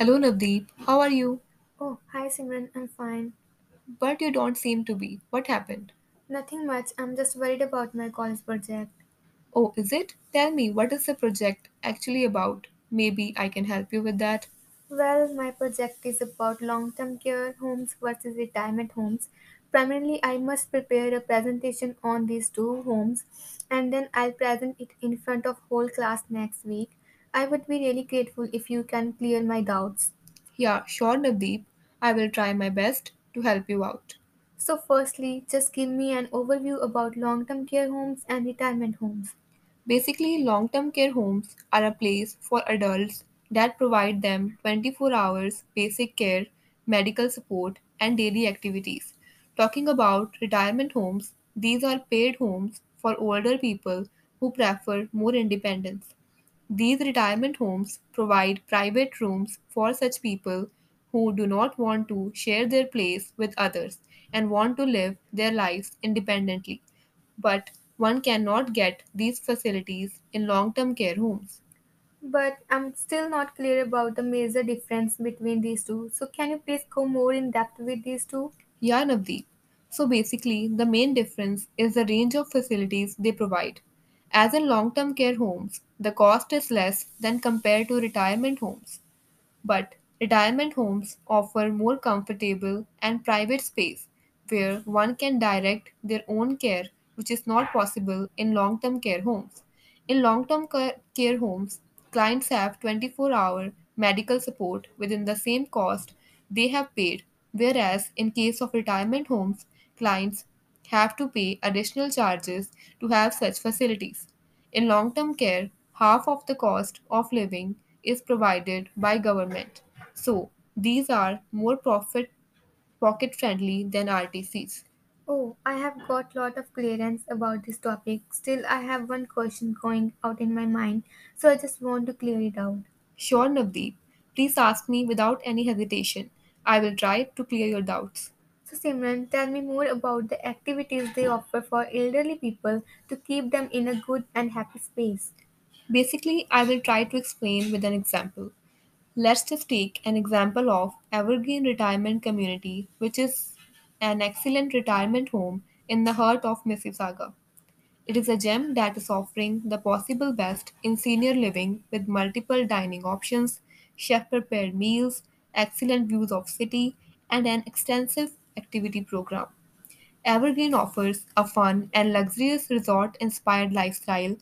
Hello Navdeep, how are you? Oh, hi Simran, I'm fine. But you don't seem to be. What happened? Nothing much, I'm just worried about my college project. Oh, is it? Tell me, what is the project actually about? Maybe I can help you with that. Well, my project is about long term care homes versus retirement homes. Primarily, I must prepare a presentation on these two homes and then I'll present it in front of whole class next week. I would be really grateful if you can clear my doubts. Yeah, sure Navdeep. I will try my best to help you out. So, firstly, just give me an overview about long term care homes and retirement homes. Basically, long term care homes are a place for adults that provide them 24 hours basic care, medical support, and daily activities. Talking about retirement homes, these are paid homes for older people who prefer more independence. These retirement homes provide private rooms for such people who do not want to share their place with others and want to live their lives independently. But one cannot get these facilities in long term care homes. But I'm still not clear about the major difference between these two. So can you please go more in depth with these two? Yeah, Navdeep. So basically, the main difference is the range of facilities they provide. As in long term care homes, the cost is less than compared to retirement homes. But retirement homes offer more comfortable and private space where one can direct their own care, which is not possible in long term care homes. In long term care homes, clients have 24 hour medical support within the same cost they have paid, whereas in case of retirement homes, clients have to pay additional charges to have such facilities. In long term care, half of the cost of living is provided by government. So, these are more profit pocket friendly than RTCs. Oh, I have got lot of clearance about this topic. Still, I have one question going out in my mind, so I just want to clear it out. Sure, Navdeep. Please ask me without any hesitation. I will try to clear your doubts. So, Simran, tell me more about the activities they offer for elderly people to keep them in a good and happy space. Basically, I will try to explain with an example. Let's just take an example of Evergreen Retirement Community, which is an excellent retirement home in the heart of Mississauga. It is a gem that is offering the possible best in senior living with multiple dining options, chef prepared meals, excellent views of city, and an extensive activity program. Evergreen offers a fun and luxurious resort inspired lifestyle.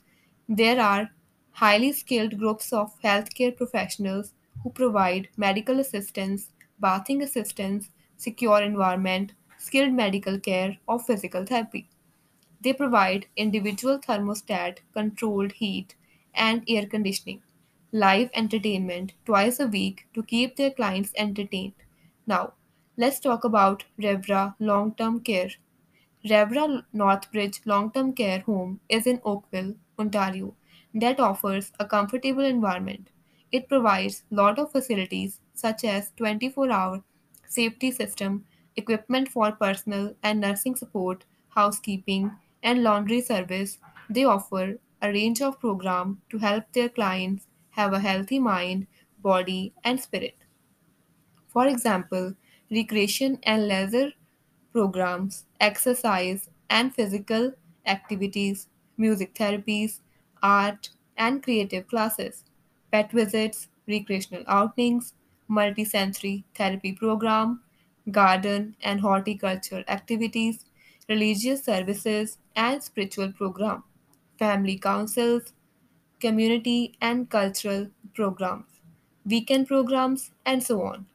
There are highly skilled groups of healthcare professionals who provide medical assistance, bathing assistance, secure environment, skilled medical care, or physical therapy. They provide individual thermostat, controlled heat, and air conditioning, live entertainment twice a week to keep their clients entertained. Now, let's talk about Revera long term care. Revera Northbridge Long Term Care Home is in Oakville, Ontario, that offers a comfortable environment. It provides lot of facilities such as 24-hour safety system, equipment for personal and nursing support, housekeeping, and laundry service. They offer a range of programs to help their clients have a healthy mind, body, and spirit. For example, recreation and leisure programs, exercise and physical activities, music therapies, art and creative classes, pet visits, recreational outings, multisensory therapy program, garden and horticultural activities, religious services and spiritual program, family councils, community and cultural programs, weekend programs, and so on.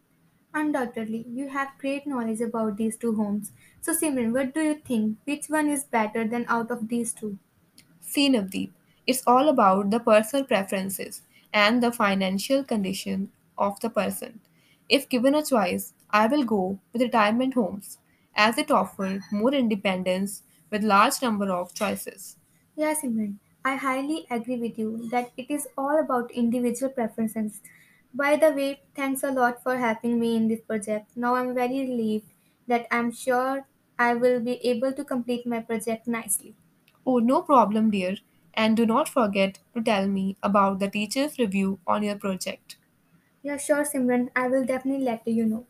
Undoubtedly, you have great knowledge about these two homes. So, Simran, what do you think? Which one is better than out of these two? See, Navdeep, it's all about the personal preferences and the financial condition of the person. If given a choice, I will go with retirement homes as it offers more independence with large number of choices. Yes, Simran, I highly agree with you that it is all about individual preferences. By the way, thanks a lot for helping me in this project. Now I'm very relieved that I'm sure I will be able to complete my project nicely. Oh, no problem, dear. And do not forget to tell me about the teacher's review on your project. Yeah, sure, Simran. I will definitely let you know.